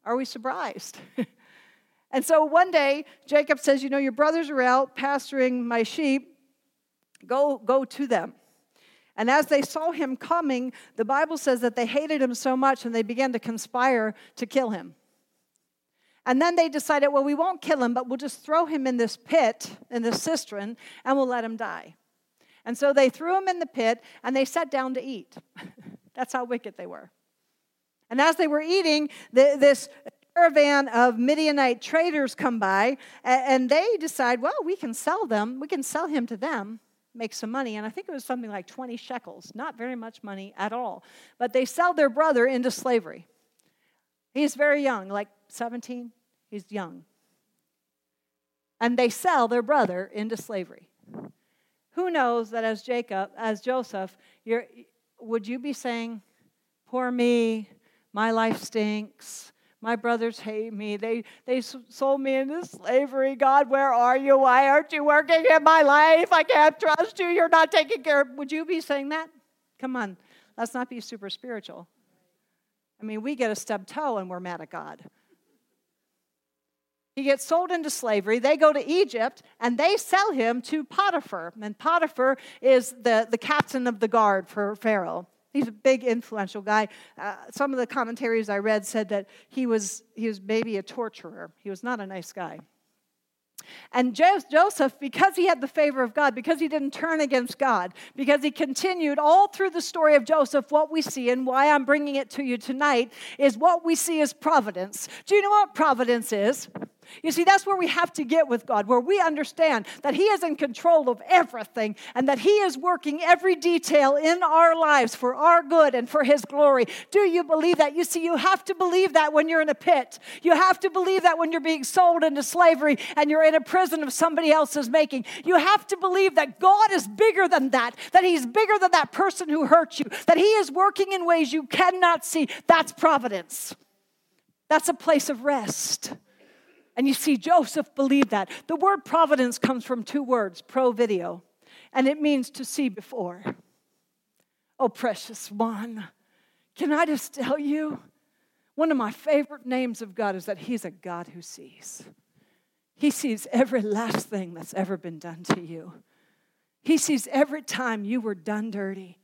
Are we surprised? and so one day, Jacob says, You know, your brothers are out pasturing my sheep. Go, go to them. And as they saw him coming, the Bible says that they hated him so much and they began to conspire to kill him. And then they decided, well, we won't kill him, but we'll just throw him in this pit, in this cistern, and we'll let him die. And so they threw him in the pit and they sat down to eat. That's how wicked they were. And as they were eating, the, this caravan of Midianite traders come by, and they decide, well, we can sell them. We can sell him to them, make some money. And I think it was something like 20 shekels, not very much money at all. But they sell their brother into slavery. He's very young, like 17. He's young. And they sell their brother into slavery. Who knows that as Jacob, as Joseph, would you be saying, Poor me, my life stinks. My brothers hate me. They, they sold me into slavery. God, where are you? Why aren't you working in my life? I can't trust you. You're not taking care of. Would you be saying that? Come on, let's not be super spiritual. I mean, we get a stub toe and we're mad at God. He gets sold into slavery. They go to Egypt and they sell him to Potiphar. And Potiphar is the, the captain of the guard for Pharaoh. He's a big, influential guy. Uh, some of the commentaries I read said that he was, he was maybe a torturer. He was not a nice guy. And Joseph, because he had the favor of God, because he didn't turn against God, because he continued all through the story of Joseph, what we see and why I'm bringing it to you tonight is what we see as providence. Do you know what providence is? You see, that's where we have to get with God, where we understand that He is in control of everything and that He is working every detail in our lives for our good and for His glory. Do you believe that? You see, you have to believe that when you're in a pit. You have to believe that when you're being sold into slavery and you're in a prison of somebody else's making. You have to believe that God is bigger than that, that He's bigger than that person who hurt you, that He is working in ways you cannot see. That's providence. That's a place of rest. And you see, Joseph believed that. The word providence comes from two words, pro video, and it means to see before. Oh, precious one, can I just tell you? One of my favorite names of God is that He's a God who sees. He sees every last thing that's ever been done to you. He sees every time you were done dirty.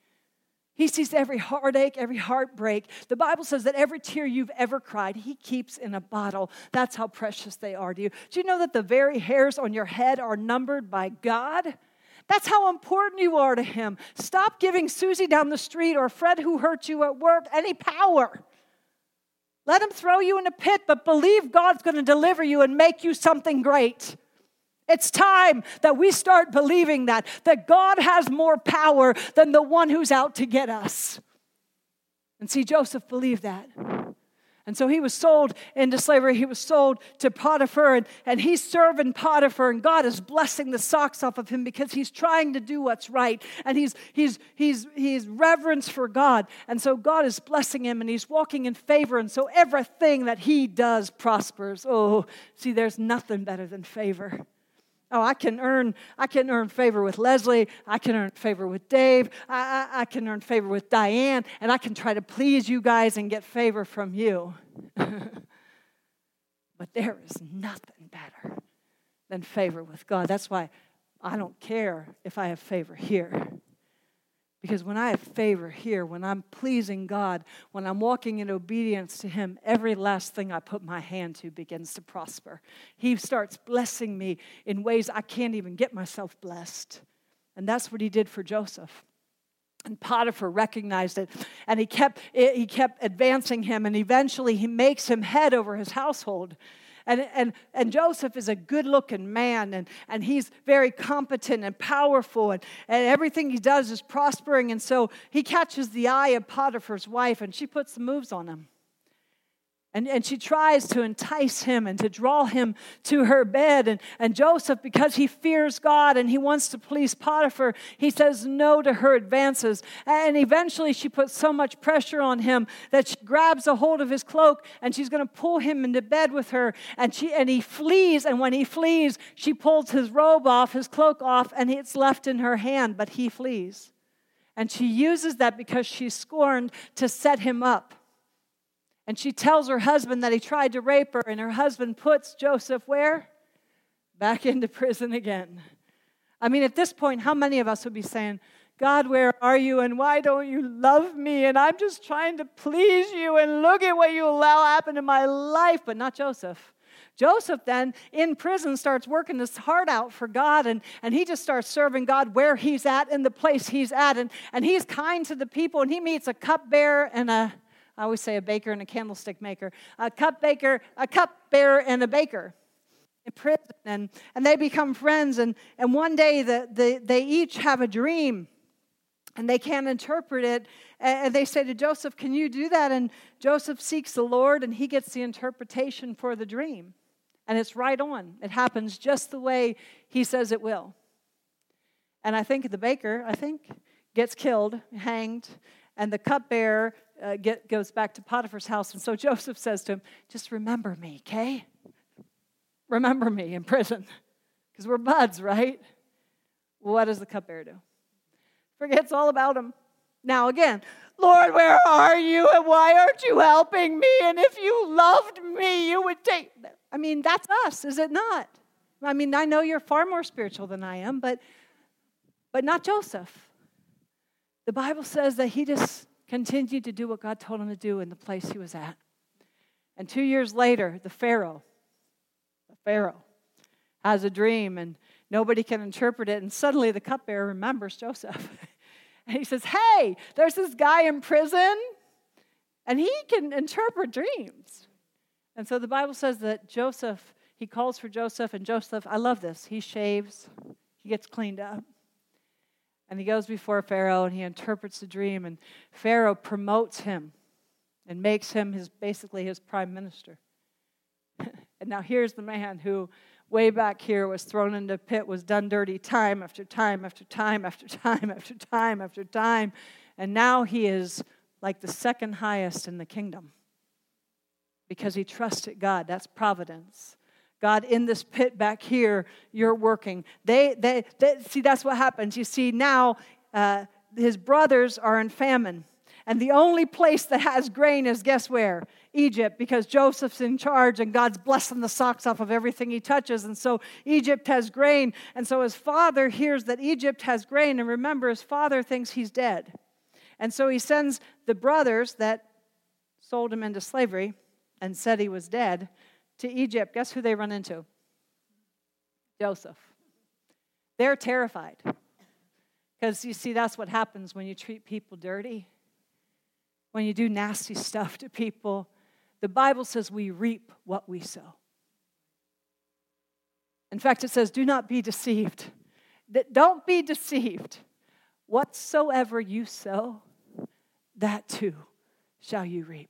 He sees every heartache, every heartbreak. The Bible says that every tear you've ever cried, He keeps in a bottle. That's how precious they are to you. Do you know that the very hairs on your head are numbered by God? That's how important you are to Him. Stop giving Susie down the street or Fred who hurt you at work any power. Let him throw you in a pit, but believe God's going to deliver you and make you something great. It's time that we start believing that, that God has more power than the one who's out to get us. And see, Joseph believed that. And so he was sold into slavery. He was sold to Potiphar, and, and he's serving Potiphar, and God is blessing the socks off of him because he's trying to do what's right. And he's, he's, he's, he's reverence for God. And so God is blessing him, and he's walking in favor. And so everything that he does prospers. Oh, see, there's nothing better than favor. Oh, I can earn, I can earn favor with Leslie. I can earn favor with Dave. I, I, I, can earn favor with Diane, and I can try to please you guys and get favor from you. but there is nothing better than favor with God. That's why I don't care if I have favor here. Because when I have favor here, when I'm pleasing God, when I'm walking in obedience to Him, every last thing I put my hand to begins to prosper. He starts blessing me in ways I can't even get myself blessed. And that's what He did for Joseph. And Potiphar recognized it, and he kept, he kept advancing him, and eventually he makes him head over his household. And, and, and Joseph is a good looking man, and, and he's very competent and powerful, and, and everything he does is prospering. And so he catches the eye of Potiphar's wife, and she puts the moves on him. And, and she tries to entice him and to draw him to her bed. And, and Joseph, because he fears God and he wants to please Potiphar, he says no to her advances. And eventually she puts so much pressure on him that she grabs a hold of his cloak and she's going to pull him into bed with her. And, she, and he flees. And when he flees, she pulls his robe off, his cloak off, and it's left in her hand, but he flees. And she uses that because she's scorned to set him up. And she tells her husband that he tried to rape her, and her husband puts Joseph where? Back into prison again. I mean, at this point, how many of us would be saying, God, where are you? And why don't you love me? And I'm just trying to please you. And look at what you allow happen in my life. But not Joseph. Joseph then in prison starts working his heart out for God and, and he just starts serving God where he's at in the place he's at. And, and he's kind to the people and he meets a cupbearer and a I always say a baker and a candlestick maker, a cup baker, a cup bearer and a baker in prison. And, and they become friends. And, and one day the, the, they each have a dream and they can't interpret it. And they say to Joseph, Can you do that? And Joseph seeks the Lord and he gets the interpretation for the dream. And it's right on. It happens just the way he says it will. And I think the baker, I think, gets killed, hanged, and the cupbearer uh, get, goes back to Potiphar's house. And so Joseph says to him, Just remember me, okay? Remember me in prison. Because we're buds, right? What does the cupbearer do? Forgets all about him. Now, again, Lord, where are you? And why aren't you helping me? And if you loved me, you would take. I mean, that's us, is it not? I mean, I know you're far more spiritual than I am, but, but not Joseph. The Bible says that he just continued to do what God told him to do in the place he was at. And two years later, the Pharaoh, the Pharaoh, has a dream and nobody can interpret it. And suddenly the cupbearer remembers Joseph. and he says, Hey, there's this guy in prison and he can interpret dreams. And so the Bible says that Joseph, he calls for Joseph, and Joseph, I love this, he shaves, he gets cleaned up. And he goes before Pharaoh and he interprets the dream, and Pharaoh promotes him and makes him his basically his prime minister. and now here's the man who way back here was thrown into a pit, was done dirty time after time after time after time after time after time. And now he is like the second highest in the kingdom because he trusted God. That's providence. God, in this pit back here, you're working. They, they, they see, that's what happens. You see, now uh, his brothers are in famine. And the only place that has grain is guess where? Egypt, because Joseph's in charge and God's blessing the socks off of everything he touches. And so Egypt has grain. And so his father hears that Egypt has grain. And remember, his father thinks he's dead. And so he sends the brothers that sold him into slavery and said he was dead to Egypt, guess who they run into? Joseph. They're terrified. Because you see, that's what happens when you treat people dirty, when you do nasty stuff to people. The Bible says we reap what we sow. In fact, it says, do not be deceived. Don't be deceived. Whatsoever you sow, that too shall you reap.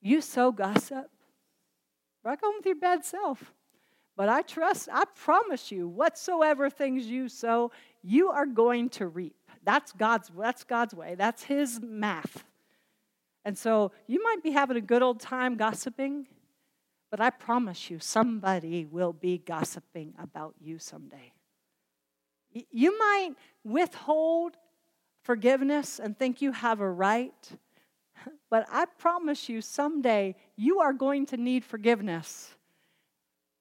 You sow gossip, Rock on with your bad self. But I trust, I promise you, whatsoever things you sow, you are going to reap. That's God's, that's God's way. That's His math. And so you might be having a good old time gossiping, but I promise you, somebody will be gossiping about you someday. You might withhold forgiveness and think you have a right but I promise you, someday you are going to need forgiveness,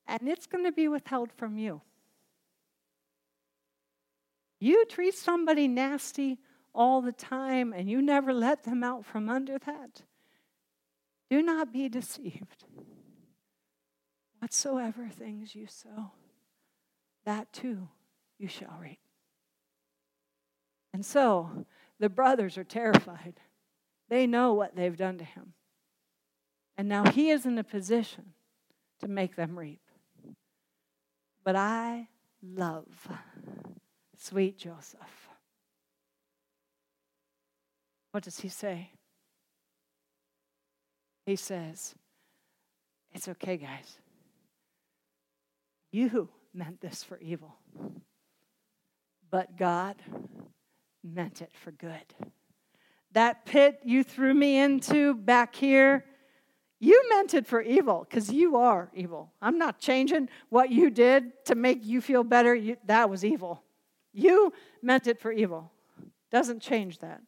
and it's going to be withheld from you. You treat somebody nasty all the time, and you never let them out from under that. Do not be deceived. Whatsoever things you sow, that too you shall reap. And so the brothers are terrified. They know what they've done to him. And now he is in a position to make them reap. But I love sweet Joseph. What does he say? He says, It's okay, guys. You meant this for evil, but God meant it for good. That pit you threw me into back here, you meant it for evil because you are evil. I'm not changing what you did to make you feel better. You, that was evil. You meant it for evil. Doesn't change that.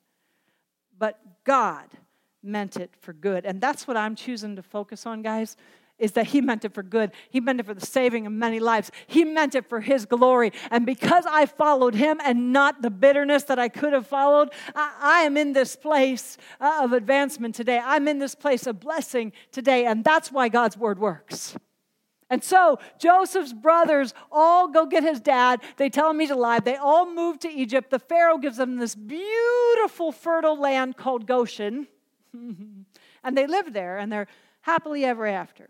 But God meant it for good. And that's what I'm choosing to focus on, guys is that he meant it for good. He meant it for the saving of many lives. He meant it for his glory. And because I followed him and not the bitterness that I could have followed, I, I am in this place uh, of advancement today. I'm in this place of blessing today. And that's why God's word works. And so Joseph's brothers all go get his dad. They tell him he's alive. They all move to Egypt. The Pharaoh gives them this beautiful, fertile land called Goshen. and they live there and they're happily ever after.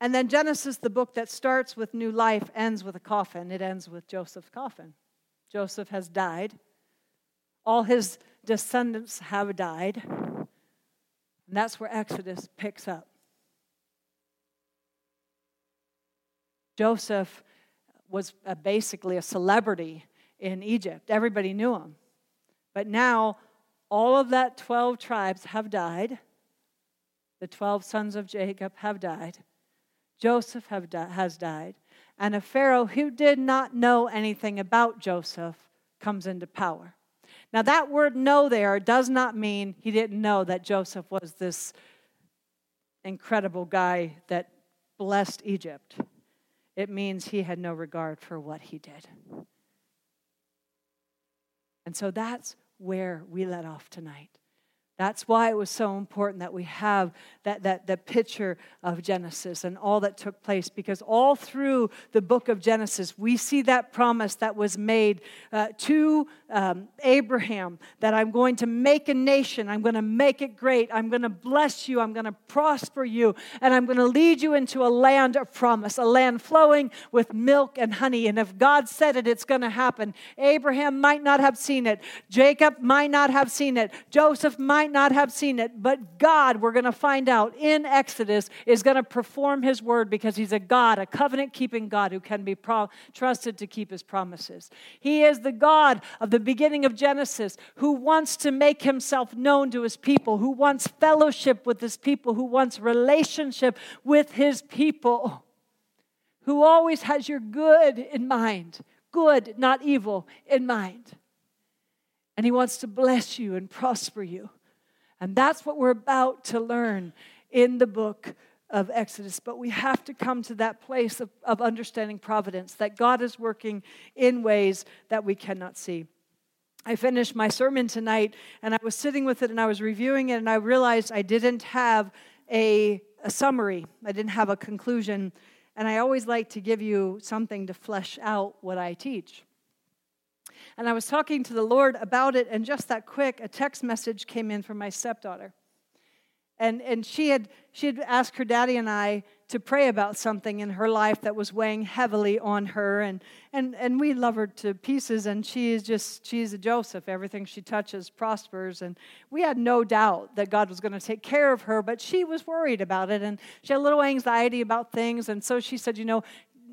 And then Genesis, the book that starts with new life, ends with a coffin. It ends with Joseph's coffin. Joseph has died. All his descendants have died. And that's where Exodus picks up. Joseph was a, basically a celebrity in Egypt. Everybody knew him. But now, all of that 12 tribes have died. The 12 sons of Jacob have died. Joseph di- has died, and a Pharaoh who did not know anything about Joseph comes into power. Now, that word know there does not mean he didn't know that Joseph was this incredible guy that blessed Egypt. It means he had no regard for what he did. And so that's where we let off tonight. That's why it was so important that we have that, that, that picture of Genesis and all that took place, because all through the book of Genesis, we see that promise that was made uh, to um, Abraham that I'm going to make a nation, I'm going to make it great, I'm going to bless you, I'm going to prosper you, and I'm going to lead you into a land of promise, a land flowing with milk and honey. And if God said it, it's going to happen. Abraham might not have seen it, Jacob might not have seen it, Joseph might might not have seen it, but God, we're going to find out in Exodus, is going to perform his word because he's a God, a covenant keeping God who can be pro- trusted to keep his promises. He is the God of the beginning of Genesis who wants to make himself known to his people, who wants fellowship with his people, who wants relationship with his people, who always has your good in mind, good, not evil, in mind. And he wants to bless you and prosper you. And that's what we're about to learn in the book of Exodus. But we have to come to that place of, of understanding providence, that God is working in ways that we cannot see. I finished my sermon tonight and I was sitting with it and I was reviewing it and I realized I didn't have a, a summary, I didn't have a conclusion. And I always like to give you something to flesh out what I teach. And I was talking to the Lord about it, and just that quick, a text message came in from my stepdaughter. And, and she, had, she had asked her daddy and I to pray about something in her life that was weighing heavily on her. And, and, and we love her to pieces, and she is just, she's a Joseph. Everything she touches prospers. And we had no doubt that God was going to take care of her, but she was worried about it. And she had a little anxiety about things. And so she said, You know,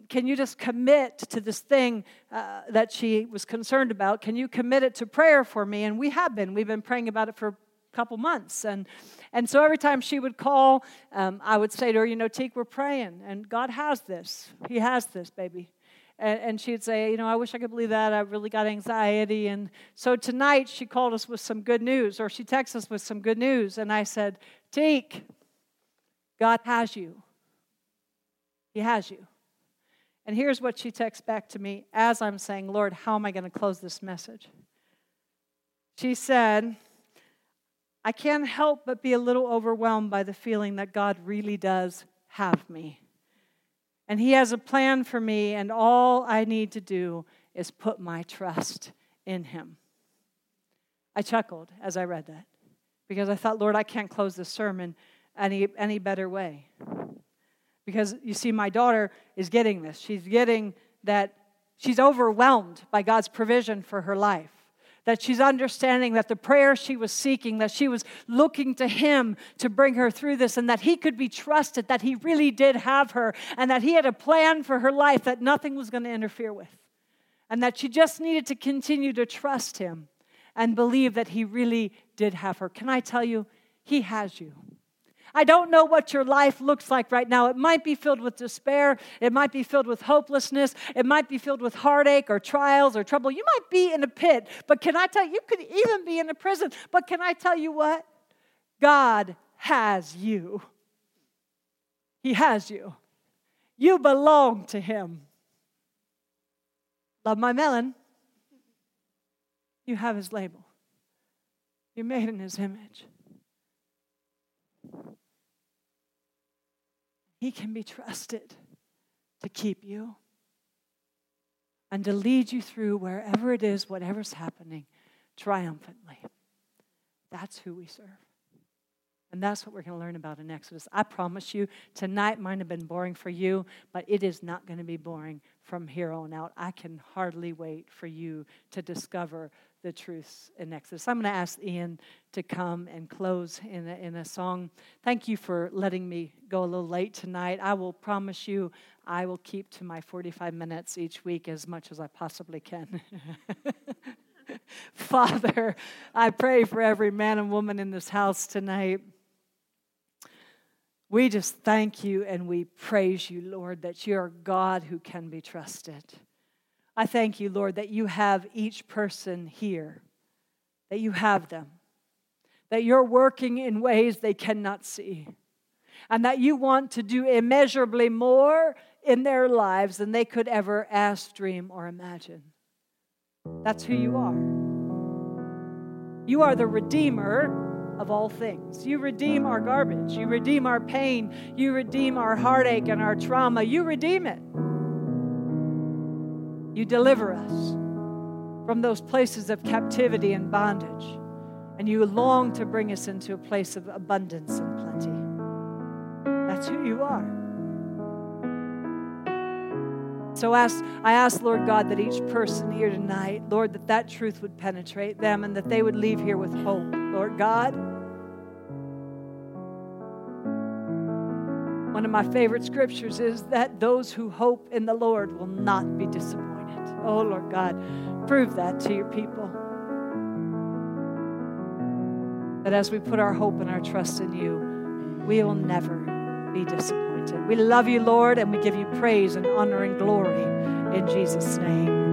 can you just commit to this thing uh, that she was concerned about? Can you commit it to prayer for me? And we have been. We've been praying about it for a couple months. And, and so every time she would call, um, I would say to her, You know, Teak, we're praying, and God has this. He has this, baby. And, and she'd say, You know, I wish I could believe that. I really got anxiety. And so tonight she called us with some good news, or she texted us with some good news. And I said, Teak, God has you. He has you. And here's what she texts back to me as I'm saying, Lord, how am I going to close this message? She said, I can't help but be a little overwhelmed by the feeling that God really does have me. And He has a plan for me, and all I need to do is put my trust in Him. I chuckled as I read that because I thought, Lord, I can't close this sermon any, any better way. Because you see, my daughter is getting this. She's getting that she's overwhelmed by God's provision for her life. That she's understanding that the prayer she was seeking, that she was looking to Him to bring her through this, and that He could be trusted, that He really did have her, and that He had a plan for her life that nothing was going to interfere with. And that she just needed to continue to trust Him and believe that He really did have her. Can I tell you, He has you. I don't know what your life looks like right now. It might be filled with despair. It might be filled with hopelessness. It might be filled with heartache or trials or trouble. You might be in a pit, but can I tell you, you could even be in a prison. But can I tell you what? God has you. He has you. You belong to Him. Love my melon. You have His label. You're made in His image. He can be trusted to keep you and to lead you through wherever it is, whatever's happening, triumphantly. That's who we serve. And that's what we're going to learn about in Exodus. I promise you, tonight might have been boring for you, but it is not going to be boring from here on out. I can hardly wait for you to discover the truths in Exodus. I'm going to ask Ian to come and close in a, in a song. Thank you for letting me go a little late tonight. I will promise you I will keep to my 45 minutes each week as much as I possibly can. Father, I pray for every man and woman in this house tonight. We just thank you and we praise you, Lord, that you're God who can be trusted. I thank you, Lord, that you have each person here, that you have them, that you're working in ways they cannot see, and that you want to do immeasurably more in their lives than they could ever ask, dream, or imagine. That's who you are. You are the Redeemer of all things. You redeem our garbage. You redeem our pain. You redeem our heartache and our trauma. You redeem it. You deliver us from those places of captivity and bondage. And you long to bring us into a place of abundance and plenty. That's who you are. So ask, I ask, Lord God, that each person here tonight, Lord, that that truth would penetrate them and that they would leave here with hope. Lord God, one of my favorite scriptures is that those who hope in the Lord will not be disappointed. Oh, Lord God, prove that to your people. That as we put our hope and our trust in you, we will never be disappointed. We love you, Lord, and we give you praise and honor and glory in Jesus' name.